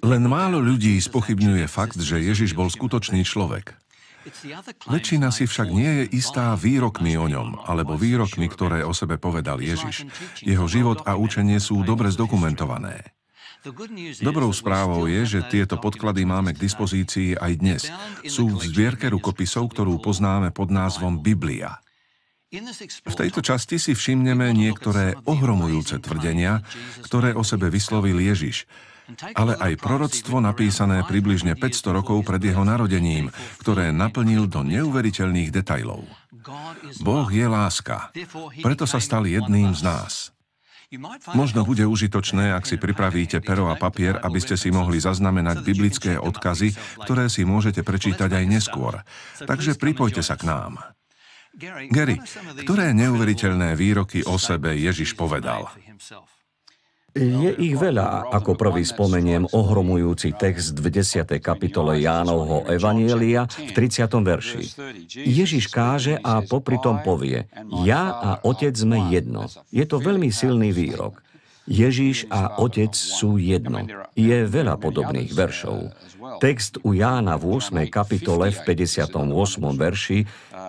Len málo ľudí spochybňuje fakt, že Ježiš bol skutočný človek. Väčšina si však nie je istá výrokmi o ňom, alebo výrokmi, ktoré o sebe povedal Ježiš. Jeho život a učenie sú dobre zdokumentované. Dobrou správou je, že tieto podklady máme k dispozícii aj dnes. Sú v zbierke rukopisov, ktorú poznáme pod názvom Biblia. V tejto časti si všimneme niektoré ohromujúce tvrdenia, ktoré o sebe vyslovil Ježiš, ale aj proroctvo napísané približne 500 rokov pred jeho narodením, ktoré naplnil do neuveriteľných detajlov. Boh je láska, preto sa stal jedným z nás. Možno bude užitočné, ak si pripravíte pero a papier, aby ste si mohli zaznamenať biblické odkazy, ktoré si môžete prečítať aj neskôr. Takže pripojte sa k nám. Gary, ktoré neuveriteľné výroky o sebe Ježiš povedal? Je ich veľa. Ako prvý spomeniem ohromujúci text v 10. kapitole Jánovho Evanielia v 30. verši. Ježiš káže a popri tom povie, ja a Otec sme jedno. Je to veľmi silný výrok. Ježiš a Otec sú jedno. Je veľa podobných veršov. Text u Jána v 8. kapitole v 58. verši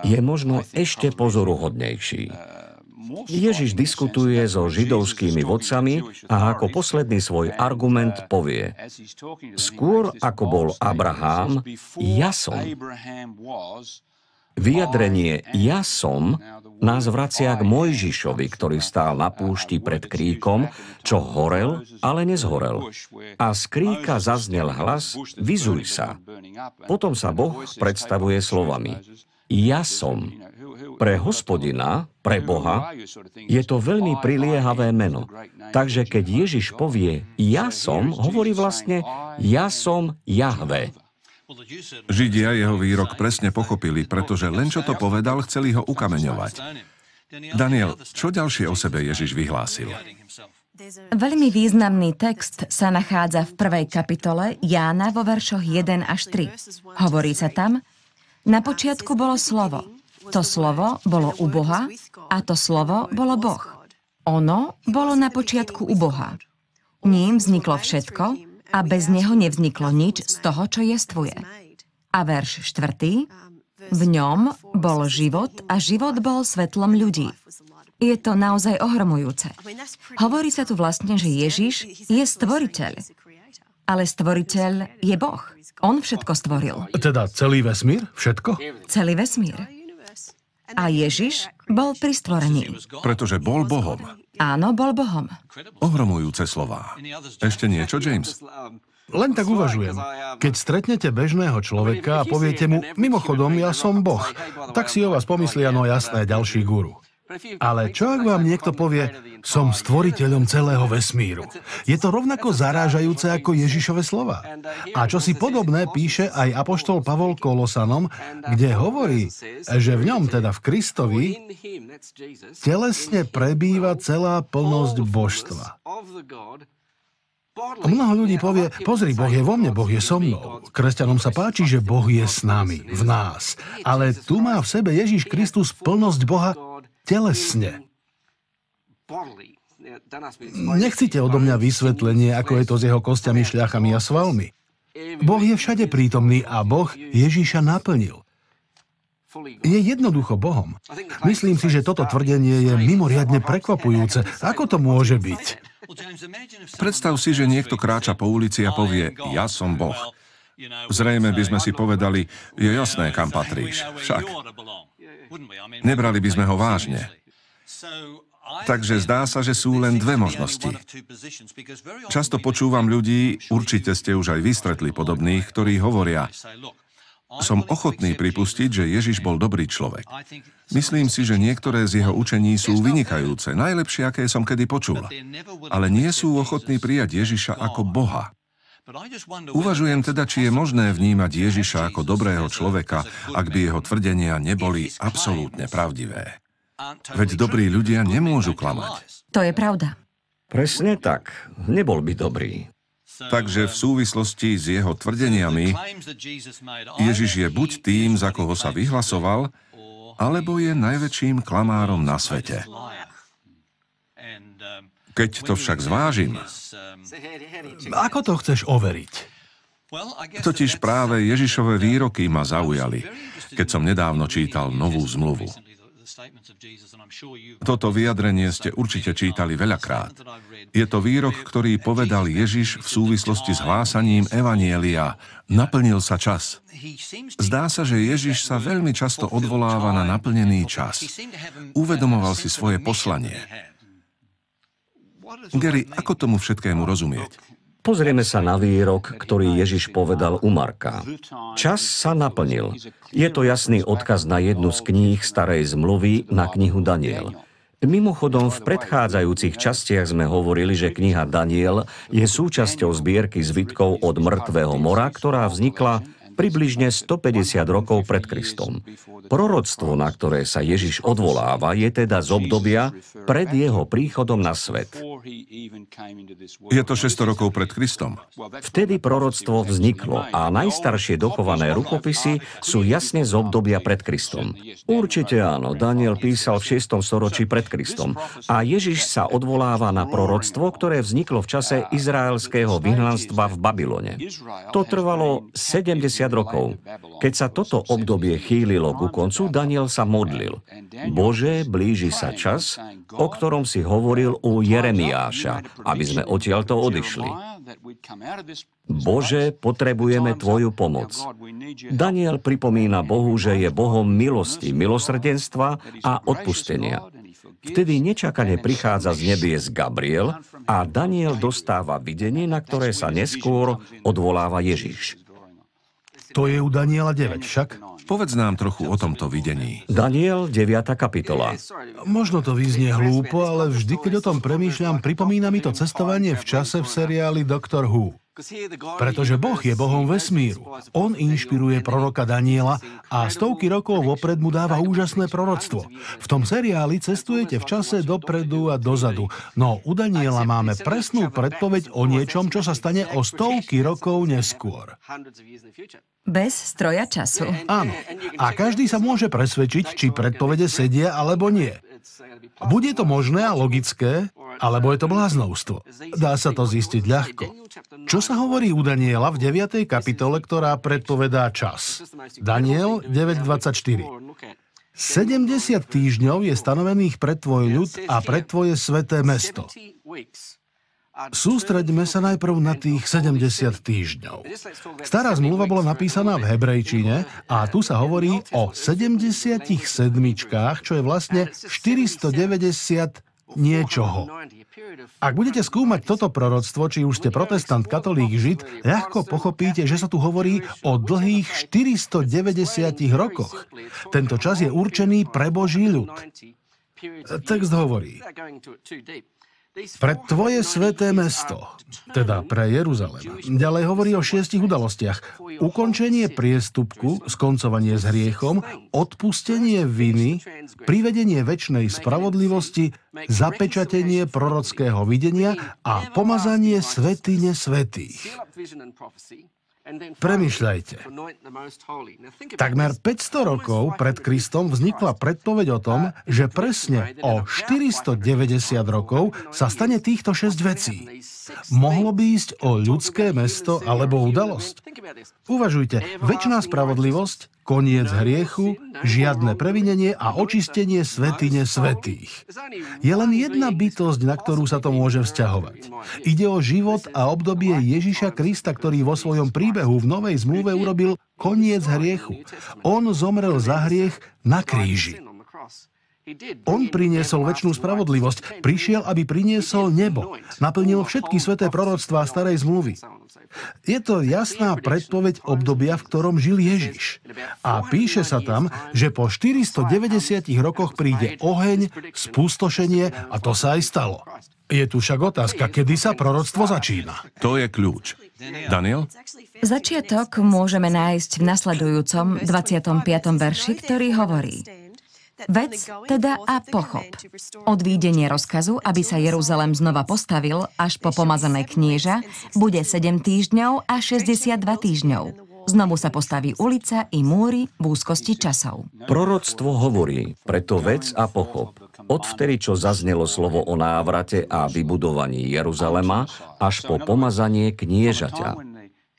je možno ešte pozoruhodnejší. Ježiš diskutuje so židovskými vodcami a ako posledný svoj argument povie, skôr ako bol Abraham, ja som. Vyjadrenie ja som nás vracia k Mojžišovi, ktorý stál na púšti pred kríkom, čo horel, ale nezhorel. A z kríka zaznel hlas, vyzuj sa. Potom sa Boh predstavuje slovami. Ja som. Pre hospodina, pre Boha, je to veľmi priliehavé meno. Takže keď Ježiš povie ja som, hovorí vlastne ja som Jahve. Židia jeho výrok presne pochopili, pretože len čo to povedal, chceli ho ukameňovať. Daniel, čo ďalšie o sebe Ježiš vyhlásil? Veľmi významný text sa nachádza v prvej kapitole Jána vo veršoch 1 až 3. Hovorí sa tam, na počiatku bolo slovo to slovo bolo u Boha a to slovo bolo Boh. Ono bolo na počiatku u Boha. Ním vzniklo všetko a bez neho nevzniklo nič z toho, čo jestvuje. A verš štvrtý. V ňom bol život a život bol svetlom ľudí. Je to naozaj ohromujúce. Hovorí sa tu vlastne, že Ježiš je stvoriteľ. Ale stvoriteľ je Boh. On všetko stvoril. Teda celý vesmír? Všetko? Celý vesmír. A Ježiš bol pri stvorení. Pretože bol Bohom. Áno, bol Bohom. Ohromujúce slová. Ešte niečo, James? Len tak uvažujem. Keď stretnete bežného človeka a poviete mu, mimochodom, ja som Boh, tak si o vás pomyslia, no jasné, ďalší guru. Ale čo ak vám niekto povie, som stvoriteľom celého vesmíru? Je to rovnako zarážajúce ako Ježišove slova. A čo si podobné píše aj apoštol Pavol Kolosanom, kde hovorí, že v ňom, teda v Kristovi, telesne prebýva celá plnosť božstva. Mnoho ľudí povie, pozri, Boh je vo mne, Boh je so mnou. Kresťanom sa páči, že Boh je s nami, v nás. Ale tu má v sebe Ježiš Kristus plnosť Boha telesne. Nechcite odo mňa vysvetlenie, ako je to s jeho kostiami, šľachami a svalmi. Boh je všade prítomný a Boh Ježíša naplnil. Je jednoducho Bohom. Myslím si, že toto tvrdenie je mimoriadne prekvapujúce. Ako to môže byť? Predstav si, že niekto kráča po ulici a povie, ja som Boh. Zrejme by sme si povedali, je jasné, kam patríš. Však. Nebrali by sme ho vážne. Takže zdá sa, že sú len dve možnosti. Často počúvam ľudí, určite ste už aj vystretli podobných, ktorí hovoria, som ochotný pripustiť, že Ježiš bol dobrý človek. Myslím si, že niektoré z jeho učení sú vynikajúce, najlepšie, aké som kedy počul. Ale nie sú ochotní prijať Ježiša ako Boha. Uvažujem teda, či je možné vnímať Ježiša ako dobrého človeka, ak by jeho tvrdenia neboli absolútne pravdivé. Veď dobrí ľudia nemôžu klamať. To je pravda. Presne tak. Nebol by dobrý. Takže v súvislosti s jeho tvrdeniami Ježiš je buď tým, za koho sa vyhlasoval, alebo je najväčším klamárom na svete. Keď to však zvážim, Ako to chceš overiť? totiž práve Ježišové výroky ma zaujali, keď som nedávno čítal Novú zmluvu. Toto vyjadrenie ste určite čítali veľakrát. Je to výrok, ktorý povedal Ježiš v súvislosti s hlásaním Evanielia. Naplnil sa čas. Zdá sa, že Ježiš sa veľmi často odvoláva na naplnený čas. Uvedomoval si svoje poslanie. Gary, ako tomu všetkému rozumieť? Pozrieme sa na výrok, ktorý Ježiš povedal u Marka. Čas sa naplnil. Je to jasný odkaz na jednu z kníh starej zmluvy na knihu Daniel. Mimochodom, v predchádzajúcich častiach sme hovorili, že kniha Daniel je súčasťou zbierky zvitkov od mŕtvého mora, ktorá vznikla približne 150 rokov pred Kristom. Proroctvo, na ktoré sa Ježiš odvoláva, je teda z obdobia pred jeho príchodom na svet. Je to 600 rokov pred Kristom. Vtedy proroctvo vzniklo a najstaršie dochované rukopisy sú jasne z obdobia pred Kristom. Určite áno, Daniel písal v 6. storočí pred Kristom a Ježiš sa odvoláva na proroctvo, ktoré vzniklo v čase izraelského vyhnanstva v Babylone. To trvalo 70 rokov. Keď sa toto obdobie chýlilo ku koncu, Daniel sa modlil. Bože, blíži sa čas, o ktorom si hovoril u Jeremiáša, aby sme odtiaľto odišli. Bože, potrebujeme Tvoju pomoc. Daniel pripomína Bohu, že je Bohom milosti, milosrdenstva a odpustenia. Vtedy nečakane prichádza z nebies Gabriel a Daniel dostáva videnie, na ktoré sa neskôr odvoláva Ježiš. To je u Daniela 9 však. Povedz nám trochu o tomto videní. Daniel, 9. kapitola. Možno to vyznie hlúpo, ale vždy, keď o tom premýšľam, pripomína mi to cestovanie v čase v seriáli Doctor Who. Pretože Boh je Bohom vesmíru. On inšpiruje proroka Daniela a stovky rokov vopred mu dáva úžasné proroctvo. V tom seriáli cestujete v čase dopredu a dozadu. No u Daniela máme presnú predpoveď o niečom, čo sa stane o stovky rokov neskôr. Bez stroja času. Áno. A každý sa môže presvedčiť, či predpovede sedia alebo nie. Bude to možné a logické, alebo je to bláznovstvo. Dá sa to zistiť ľahko. Čo sa hovorí u Daniela v 9. kapitole, ktorá predpovedá čas? Daniel 9.24. 70 týždňov je stanovených pre tvoj ľud a pre tvoje sveté mesto. Sústreďme sa najprv na tých 70 týždňov. Stará zmluva bola napísaná v hebrejčine a tu sa hovorí o 77, čo je vlastne 490 niečoho. Ak budete skúmať toto proroctvo, či už ste protestant, katolík, žid, ľahko pochopíte, že sa tu hovorí o dlhých 490 rokoch. Tento čas je určený pre Boží ľud. Text hovorí, pre tvoje sveté mesto, teda pre Jeruzalem. Ďalej hovorí o šiestich udalostiach. Ukončenie priestupku, skoncovanie s hriechom, odpustenie viny, privedenie väčšnej spravodlivosti, zapečatenie prorockého videnia a pomazanie svetine svetých. Premýšľajte. Takmer 500 rokov pred Kristom vznikla predpoveď o tom, že presne o 490 rokov sa stane týchto 6 vecí. Mohlo by ísť o ľudské mesto alebo udalosť. Uvažujte, väčšiná spravodlivosť, koniec hriechu, žiadne previnenie a očistenie svetine svetých. Je len jedna bytosť, na ktorú sa to môže vzťahovať. Ide o život a obdobie Ježiša Krista, ktorý vo svojom príbehu v Novej zmluve urobil koniec hriechu. On zomrel za hriech na kríži. On priniesol väčšinu spravodlivosť. Prišiel, aby priniesol nebo. Naplnil všetky sveté proroctvá starej zmluvy. Je to jasná predpoveď obdobia, v ktorom žil Ježiš. A píše sa tam, že po 490 rokoch príde oheň, spustošenie a to sa aj stalo. Je tu však otázka, kedy sa proroctvo začína. To je kľúč. Daniel? Začiatok môžeme nájsť v nasledujúcom 25. verši, ktorý hovorí Vec teda a pochop. Odvídenie rozkazu, aby sa Jeruzalem znova postavil až po pomazané knieža, bude 7 týždňov a 62 týždňov. Znovu sa postaví ulica i múry v úzkosti časov. Proroctvo hovorí, preto vec a pochop. odvtedy, čo zaznelo slovo o návrate a vybudovaní Jeruzalema, až po pomazanie kniežaťa.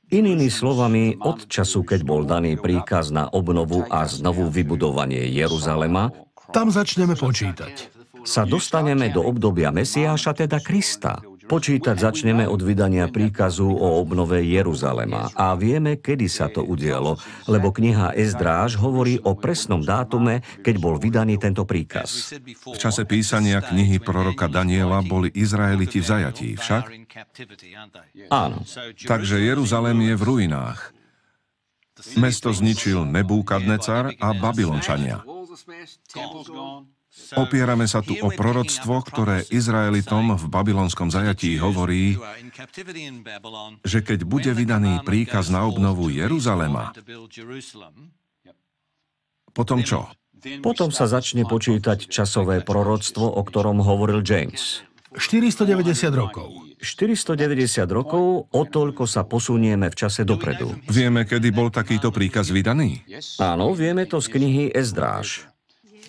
Inými slovami, od času, keď bol daný príkaz na obnovu a znovu vybudovanie Jeruzalema, tam začneme počítať. Sa dostaneme do obdobia Mesiáša, teda Krista. Počítať začneme od vydania príkazu o obnove Jeruzalema a vieme, kedy sa to udialo, lebo kniha Ezdráž hovorí o presnom dátume, keď bol vydaný tento príkaz. V čase písania knihy proroka Daniela boli Izraeliti v zajatí, však? Áno. Takže Jeruzalém je v ruinách. Mesto zničil Nebúkadnecar a Babylončania. Opierame sa tu o proroctvo, ktoré Izraelitom v babylonskom zajatí hovorí, že keď bude vydaný príkaz na obnovu Jeruzalema, potom čo? Potom sa začne počítať časové proroctvo, o ktorom hovoril James. 490 rokov. 490 rokov, o toľko sa posunieme v čase dopredu. Vieme, kedy bol takýto príkaz vydaný? Áno, vieme to z knihy Ezdráž.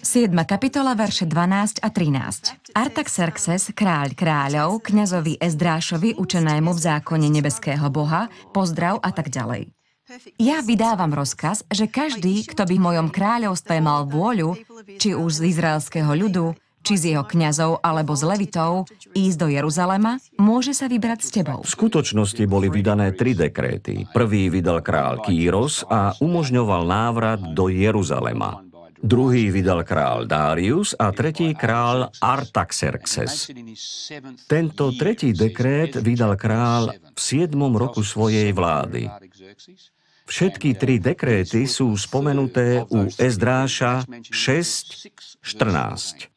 7. kapitola, verše 12 a 13. Artaxerxes, kráľ kráľov, kňazovi Ezdrášovi, učenému v zákone nebeského boha, pozdrav a tak ďalej. Ja vydávam rozkaz, že každý, kto by v mojom kráľovstve mal vôľu, či už z izraelského ľudu, či z jeho kňazov alebo z levitov, ísť do Jeruzalema, môže sa vybrať s tebou. V skutočnosti boli vydané tri dekréty. Prvý vydal král Kýros a umožňoval návrat do Jeruzalema. Druhý vydal král Darius a tretí král Artaxerxes. Tento tretí dekrét vydal král v 7. roku svojej vlády. Všetky tri dekréty sú spomenuté u Ezdráša 6.14.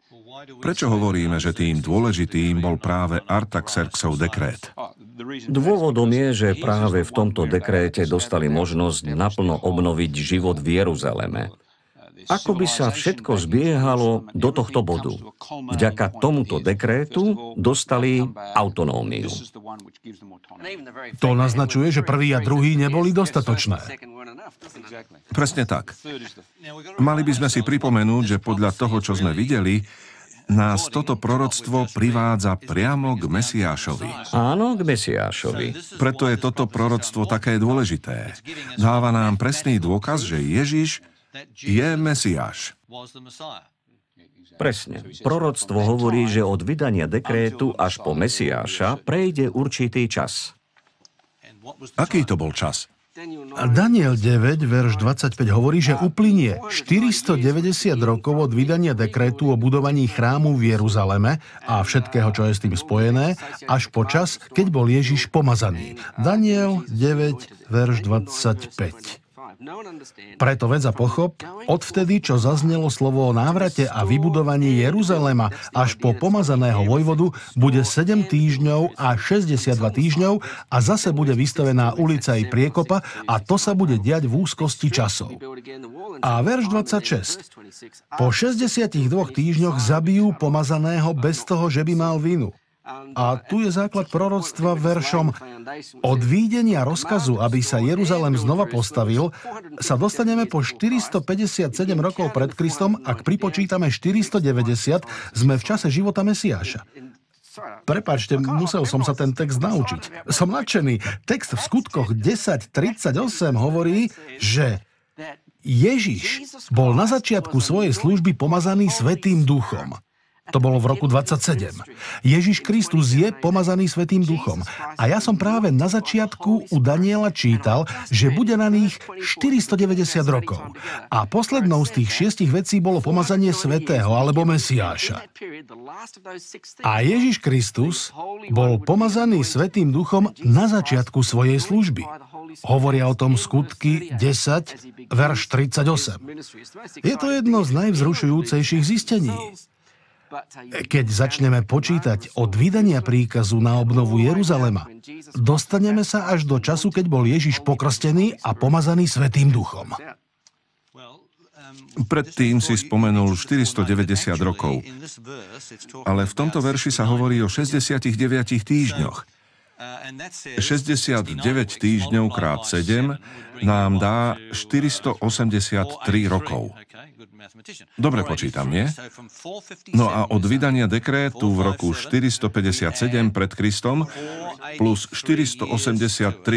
Prečo hovoríme, že tým dôležitým bol práve Artaxerxov dekrét? Dôvodom je, že práve v tomto dekréte dostali možnosť naplno obnoviť život v Jeruzaleme. Ako by sa všetko zbiehalo do tohto bodu. Vďaka tomuto dekrétu dostali autonómiu. To naznačuje, že prvý a druhý neboli dostatočné. Presne tak. Mali by sme si pripomenúť, že podľa toho, čo sme videli, nás toto proroctvo privádza priamo k Mesiášovi. Áno, k Mesiášovi. Preto je toto proroctvo také dôležité. Dáva nám presný dôkaz, že Ježiš je Mesiáš. Presne. Proroctvo hovorí, že od vydania dekrétu až po Mesiáša prejde určitý čas. Aký to bol čas? Daniel 9, verš 25 hovorí, že uplynie 490 rokov od vydania dekrétu o budovaní chrámu v Jeruzaleme a všetkého, čo je s tým spojené, až po čas, keď bol Ježiš pomazaný. Daniel 9, verš 25. Preto vedza pochop, odvtedy, čo zaznelo slovo o návrate a vybudovaní Jeruzalema až po pomazaného vojvodu, bude 7 týždňov a 62 týždňov a zase bude vystavená ulica i priekopa a to sa bude diať v úzkosti časov. A verš 26. Po 62 týždňoch zabijú pomazaného bez toho, že by mal vinu. A tu je základ proroctva veršom Od výdenia rozkazu, aby sa Jeruzalem znova postavil, sa dostaneme po 457 rokov pred Kristom, ak pripočítame 490, sme v čase života Mesiáša. Prepačte, musel som sa ten text naučiť. Som nadšený. Text v skutkoch 10.38 hovorí, že Ježiš bol na začiatku svojej služby pomazaný Svetým duchom. To bolo v roku 27. Ježiš Kristus je pomazaný Svetým duchom. A ja som práve na začiatku u Daniela čítal, že bude na nich 490 rokov. A poslednou z tých šiestich vecí bolo pomazanie Svetého alebo Mesiáša. A Ježiš Kristus bol pomazaný Svetým duchom na začiatku svojej služby. Hovoria o tom skutky 10, verš 38. Je to jedno z najvzrušujúcejších zistení. Keď začneme počítať od vydania príkazu na obnovu Jeruzalema, dostaneme sa až do času, keď bol Ježiš pokrstený a pomazaný Svetým duchom. Predtým si spomenul 490 rokov, ale v tomto verši sa hovorí o 69 týždňoch. 69 týždňov krát 7 nám dá 483 rokov. Dobre počítam, nie? No a od vydania dekrétu v roku 457 pred Kristom plus 483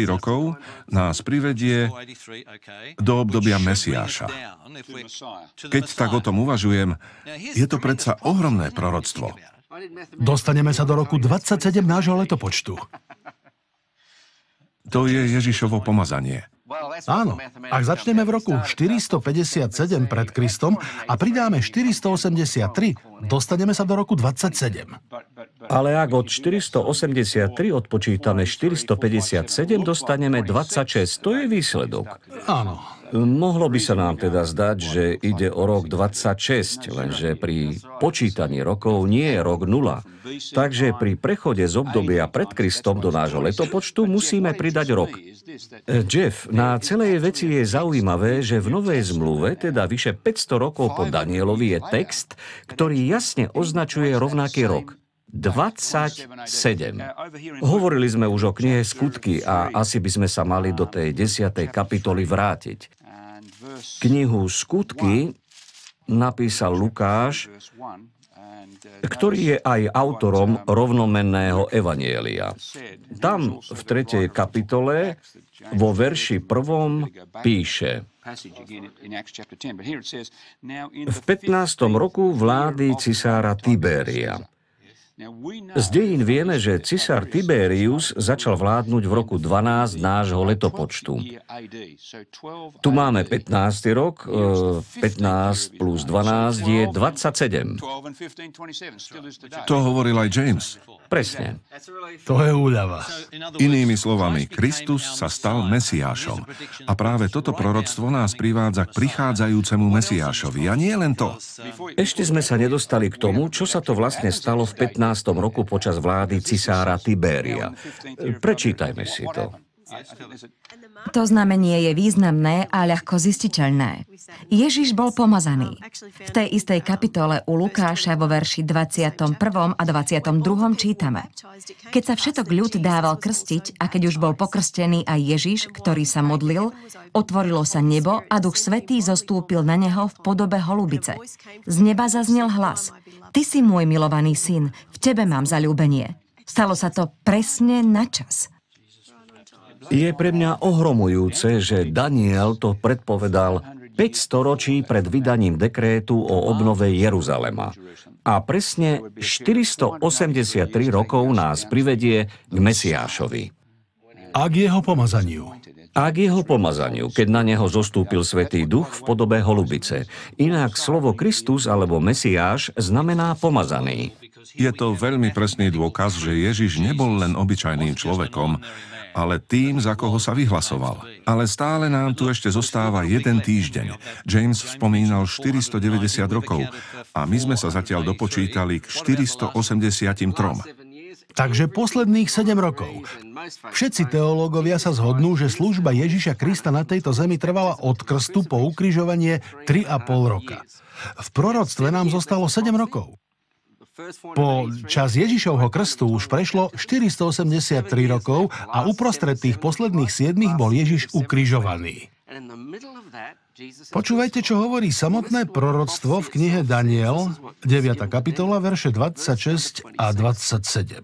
rokov nás privedie do obdobia Mesiáša. Keď tak o tom uvažujem, je to predsa ohromné proroctvo. Dostaneme sa do roku 27 nášho letopočtu. To je Ježišovo pomazanie. Áno, ak začneme v roku 457 pred Kristom a pridáme 483, dostaneme sa do roku 27. Ale ak od 483 odpočítame 457, dostaneme 26. To je výsledok. Áno. Mohlo by sa nám teda zdať, že ide o rok 26, lenže pri počítaní rokov nie je rok 0. Takže pri prechode z obdobia pred Kristom do nášho letopočtu musíme pridať rok. Jeff, na celej veci je zaujímavé, že v Novej zmluve, teda vyše 500 rokov po Danielovi, je text, ktorý jasne označuje rovnaký rok. 27. Hovorili sme už o knihe Skutky a asi by sme sa mali do tej 10. kapitoly vrátiť. Knihu Skutky napísal Lukáš, ktorý je aj autorom rovnomenného evanielia. Tam v 3. kapitole vo verši prvom píše V 15. roku vlády cisára Tiberia z dejín vieme, že cisár Tiberius začal vládnuť v roku 12 nášho letopočtu. Tu máme 15. rok, 15 e, plus 12 je 27. To hovoril aj James. Presne. To je úľava. Inými slovami, Kristus sa stal Mesiášom. A práve toto proroctvo nás privádza k prichádzajúcemu Mesiášovi. A nie len to. Ešte sme sa nedostali k tomu, čo sa to vlastne stalo v 15 roku počas vlády cisára Tiberia. Prečítajme si to. To znamenie je významné a ľahko zistiteľné. Ježiš bol pomazaný. V tej istej kapitole u Lukáša vo verši 21. a 22. čítame. Keď sa všetok ľud dával krstiť a keď už bol pokrstený aj Ježiš, ktorý sa modlil, otvorilo sa nebo a Duch Svetý zostúpil na neho v podobe holubice. Z neba zaznel hlas. Ty si môj milovaný syn, v tebe mám zalúbenie. Stalo sa to presne na čas. Je pre mňa ohromujúce, že Daniel to predpovedal 5 storočí pred vydaním dekrétu o obnove Jeruzalema. A presne 483 rokov nás privedie k Mesiášovi. A k jeho pomazaniu. A k jeho pomazaniu, keď na neho zostúpil Svetý Duch v podobe holubice. Inak slovo Kristus alebo Mesiáš znamená pomazaný. Je to veľmi presný dôkaz, že Ježiš nebol len obyčajným človekom, ale tým, za koho sa vyhlasoval. Ale stále nám tu ešte zostáva jeden týždeň. James spomínal 490 rokov a my sme sa zatiaľ dopočítali k 483. Takže posledných 7 rokov. Všetci teológovia sa zhodnú, že služba Ježiša Krista na tejto zemi trvala od krstu po ukrižovanie 3,5 roka. V proroctve nám zostalo 7 rokov. Po čas Ježišovho krstu už prešlo 483 rokov a uprostred tých posledných siedmých bol Ježiš ukrižovaný. Počúvajte, čo hovorí samotné proroctvo v knihe Daniel, 9. kapitola, verše 26 a 27.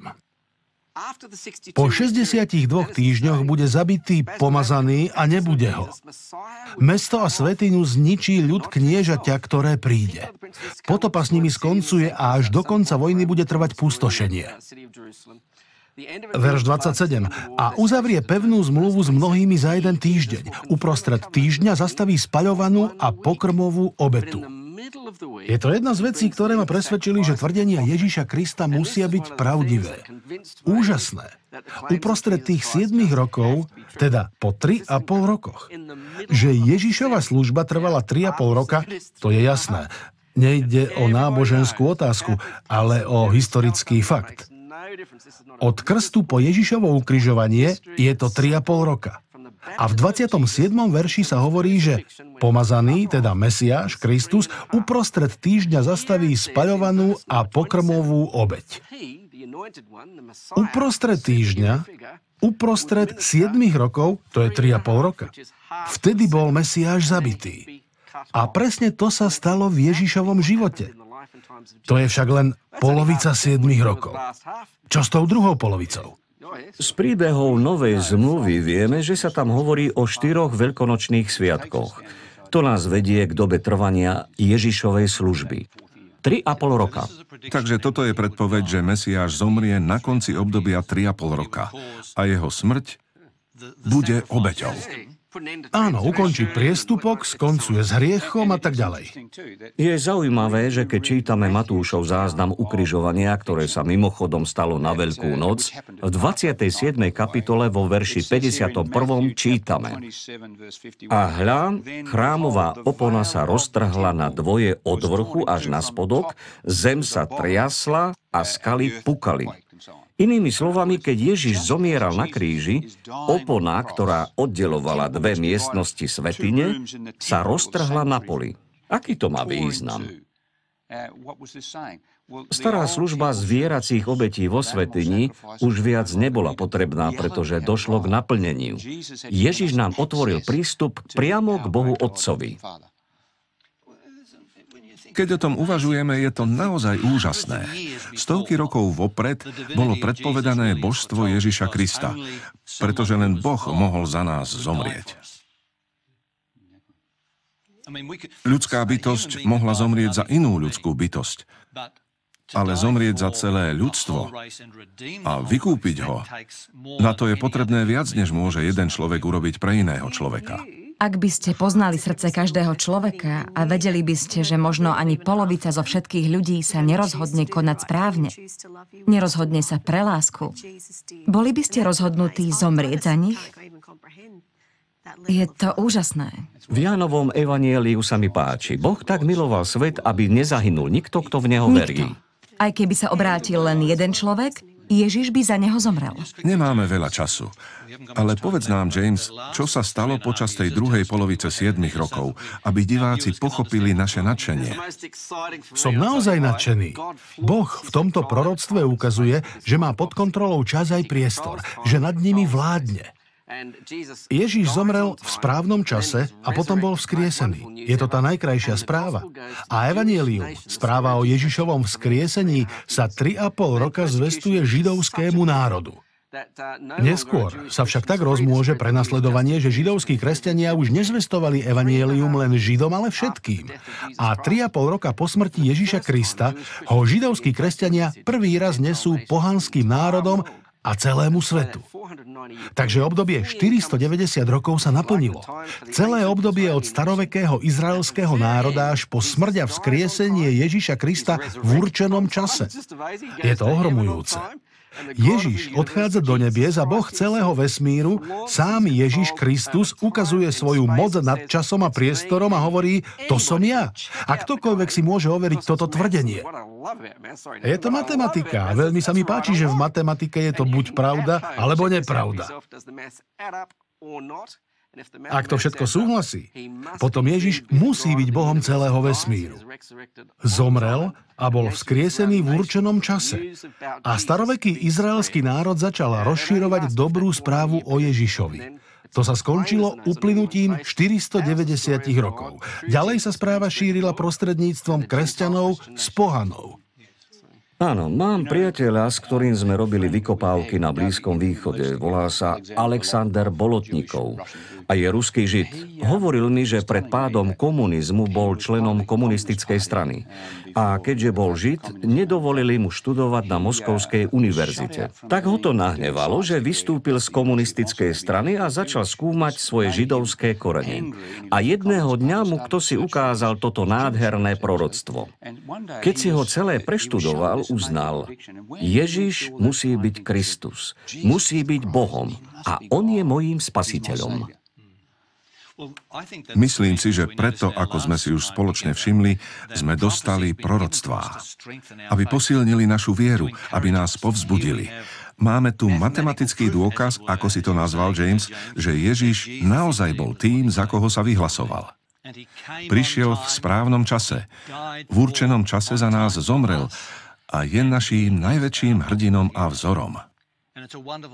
Po 62 týždňoch bude zabitý, pomazaný a nebude ho. Mesto a svetinu zničí ľud kniežaťa, ktoré príde. Potopa s nimi skoncuje a až do konca vojny bude trvať pustošenie. Verš 27. A uzavrie pevnú zmluvu s mnohými za jeden týždeň. Uprostred týždňa zastaví spaľovanú a pokrmovú obetu. Je to jedna z vecí, ktoré ma presvedčili, že tvrdenia Ježiša Krista musia byť pravdivé. Úžasné. Uprostred tých 7 rokov, teda po 3,5 rokoch. Že Ježišova služba trvala 3,5 roka, to je jasné. Nejde o náboženskú otázku, ale o historický fakt. Od krstu po Ježišovo ukrižovanie je to 3,5 roka. A v 27. verši sa hovorí, že pomazaný, teda Mesiáš, Kristus, uprostred týždňa zastaví spaľovanú a pokrmovú obeď. Uprostred týždňa uprostred 7 rokov, to je 3,5 roka. Vtedy bol Mesiáš zabitý. A presne to sa stalo v Ježišovom živote. To je však len polovica 7 rokov. Čo s tou druhou polovicou? Z príbehov Novej zmluvy vieme, že sa tam hovorí o štyroch veľkonočných sviatkoch. To nás vedie k dobe trvania Ježišovej služby. 3,5 roka. Takže toto je predpoveď, že Mesiáš zomrie na konci obdobia 3,5 roka a jeho smrť bude obeťou. Áno, ukončí priestupok, skoncuje s hriechom a tak ďalej. Je zaujímavé, že keď čítame Matúšov záznam ukrižovania, ktoré sa mimochodom stalo na Veľkú noc, v 27. kapitole vo verši 51. čítame A hľa, chrámová opona sa roztrhla na dvoje od vrchu až na spodok, zem sa triasla a skaly pukali. Inými slovami, keď Ježiš zomieral na kríži, opona, ktorá oddelovala dve miestnosti svetine, sa roztrhla na poli. Aký to má význam? Stará služba zvieracích obetí vo svetini už viac nebola potrebná, pretože došlo k naplneniu. Ježiš nám otvoril prístup priamo k Bohu Otcovi. Keď o tom uvažujeme, je to naozaj úžasné. Stovky rokov vopred bolo predpovedané božstvo Ježiša Krista, pretože len Boh mohol za nás zomrieť. Ľudská bytosť mohla zomrieť za inú ľudskú bytosť, ale zomrieť za celé ľudstvo a vykúpiť ho, na to je potrebné viac, než môže jeden človek urobiť pre iného človeka. Ak by ste poznali srdce každého človeka a vedeli by ste, že možno ani polovica zo všetkých ľudí sa nerozhodne konať správne, nerozhodne sa pre lásku, boli by ste rozhodnutí zomrieť za nich? Je to úžasné. V Jánovom evanieliu sa mi páči. Boh tak miloval svet, aby nezahynul nikto, kto v neho verí. Nikto. Aj keby sa obrátil len jeden človek, Ježiš by za neho zomrel. Nemáme veľa času. Ale povedz nám, James, čo sa stalo počas tej druhej polovice 7 rokov, aby diváci pochopili naše nadšenie. Som naozaj nadšený. Boh v tomto proroctve ukazuje, že má pod kontrolou čas aj priestor, že nad nimi vládne. Ježíš zomrel v správnom čase a potom bol vzkriesený. Je to tá najkrajšia správa. A Evangelium, správa o Ježišovom vzkriesení, sa 3,5 roka zvestuje židovskému národu. Neskôr sa však tak rozmôže prenasledovanie, že židovskí kresťania už nezvestovali evanielium len židom, ale všetkým. A 3,5 roka po smrti Ježiša Krista ho židovskí kresťania prvý raz nesú pohanským národom a celému svetu. Takže obdobie 490 rokov sa naplnilo. Celé obdobie od starovekého izraelského národa až po smrť a vzkriesenie Ježiša Krista v určenom čase. Je to ohromujúce. Ježiš odchádza do nebies a Boh celého vesmíru, sám Ježiš Kristus, ukazuje svoju moc nad časom a priestorom a hovorí, to som ja. A ktokoľvek si môže overiť toto tvrdenie. Je to matematika veľmi sa mi páči, že v matematike je to buď pravda, alebo nepravda. Ak to všetko súhlasí, potom Ježiš musí byť Bohom celého vesmíru. Zomrel a bol vzkriesený v určenom čase. A staroveký izraelský národ začal rozširovať dobrú správu o Ježišovi. To sa skončilo uplynutím 490 rokov. Ďalej sa správa šírila prostredníctvom kresťanov s pohanou. Áno, mám priateľa, s ktorým sme robili vykopávky na Blízkom východe. Volá sa Alexander Bolotníkov a je ruský žid. Hovoril mi, že pred pádom komunizmu bol členom komunistickej strany. A keďže bol žid, nedovolili mu študovať na Moskovskej univerzite. Tak ho to nahnevalo, že vystúpil z komunistickej strany a začal skúmať svoje židovské korene. A jedného dňa mu kto si ukázal toto nádherné proroctvo. Keď si ho celé preštudoval, uznal, Ježiš musí byť Kristus, musí byť Bohom a on je mojím spasiteľom. Myslím si, že preto, ako sme si už spoločne všimli, sme dostali proroctvá, aby posilnili našu vieru, aby nás povzbudili. Máme tu matematický dôkaz, ako si to nazval James, že Ježiš naozaj bol tým, za koho sa vyhlasoval. Prišiel v správnom čase. V určenom čase za nás zomrel a je naším najväčším hrdinom a vzorom.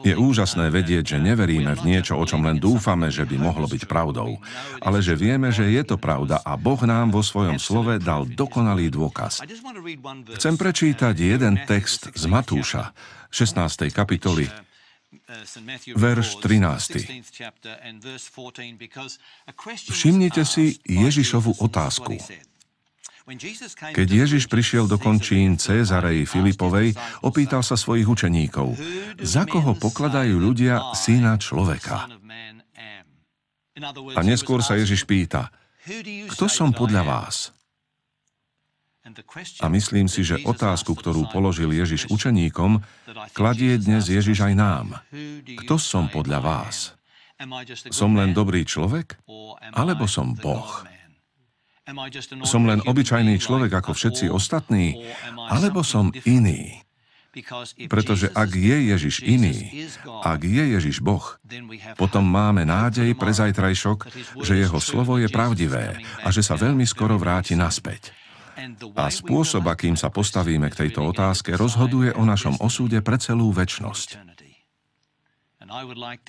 Je úžasné vedieť, že neveríme v niečo, o čom len dúfame, že by mohlo byť pravdou, ale že vieme, že je to pravda a Boh nám vo svojom slove dal dokonalý dôkaz. Chcem prečítať jeden text z Matúša, 16. kapitoly, verš 13. Všimnite si Ježišovu otázku. Keď Ježiš prišiel do končín Cézarej Filipovej, opýtal sa svojich učeníkov, za koho pokladajú ľudia syna človeka. A neskôr sa Ježiš pýta, kto som podľa vás? A myslím si, že otázku, ktorú položil Ježiš učeníkom, kladie dnes Ježiš aj nám. Kto som podľa vás? Som len dobrý človek? Alebo som Boh? Som len obyčajný človek ako všetci ostatní, alebo som iný? Pretože ak je Ježiš iný, ak je Ježiš Boh, potom máme nádej pre zajtrajšok, že jeho slovo je pravdivé a že sa veľmi skoro vráti naspäť. A spôsob, akým sa postavíme k tejto otázke, rozhoduje o našom osúde pre celú väčnosť.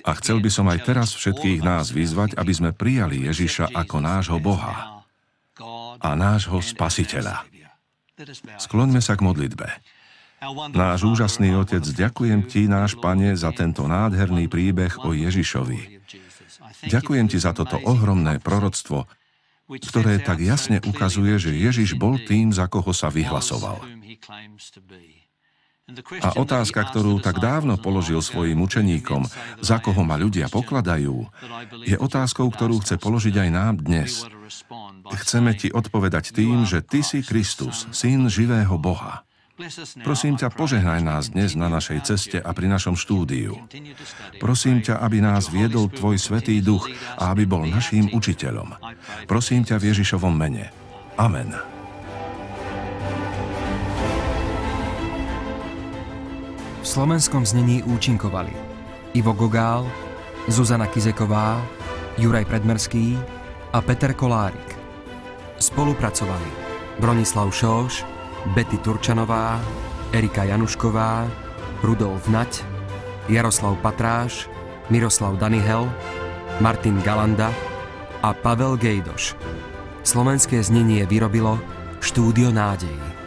A chcel by som aj teraz všetkých nás vyzvať, aby sme prijali Ježiša ako nášho Boha a nášho Spasiteľa. Skloňme sa k modlitbe. Náš úžasný Otec, ďakujem Ti, náš Pane, za tento nádherný príbeh o Ježišovi. Ďakujem Ti za toto ohromné proroctvo, ktoré tak jasne ukazuje, že Ježiš bol tým, za koho sa vyhlasoval. A otázka, ktorú tak dávno položil svojim učeníkom, za koho ma ľudia pokladajú, je otázkou, ktorú chce položiť aj nám dnes. Chceme ti odpovedať tým, že ty si Kristus, syn živého Boha. Prosím ťa, požehnaj nás dnes na našej ceste a pri našom štúdiu. Prosím ťa, aby nás viedol Tvoj Svetý Duch a aby bol naším učiteľom. Prosím ťa v Ježišovom mene. Amen. V slovenskom znení účinkovali Ivo Gogál, Zuzana Kizeková, Juraj Predmerský a Peter Kolárik. Spolupracovali Bronislav Šóš, Betty Turčanová, Erika Janušková, Rudolf Nať, Jaroslav Patráš, Miroslav Danihel, Martin Galanda a Pavel Gejdoš. Slovenské znenie vyrobilo Štúdio nádej.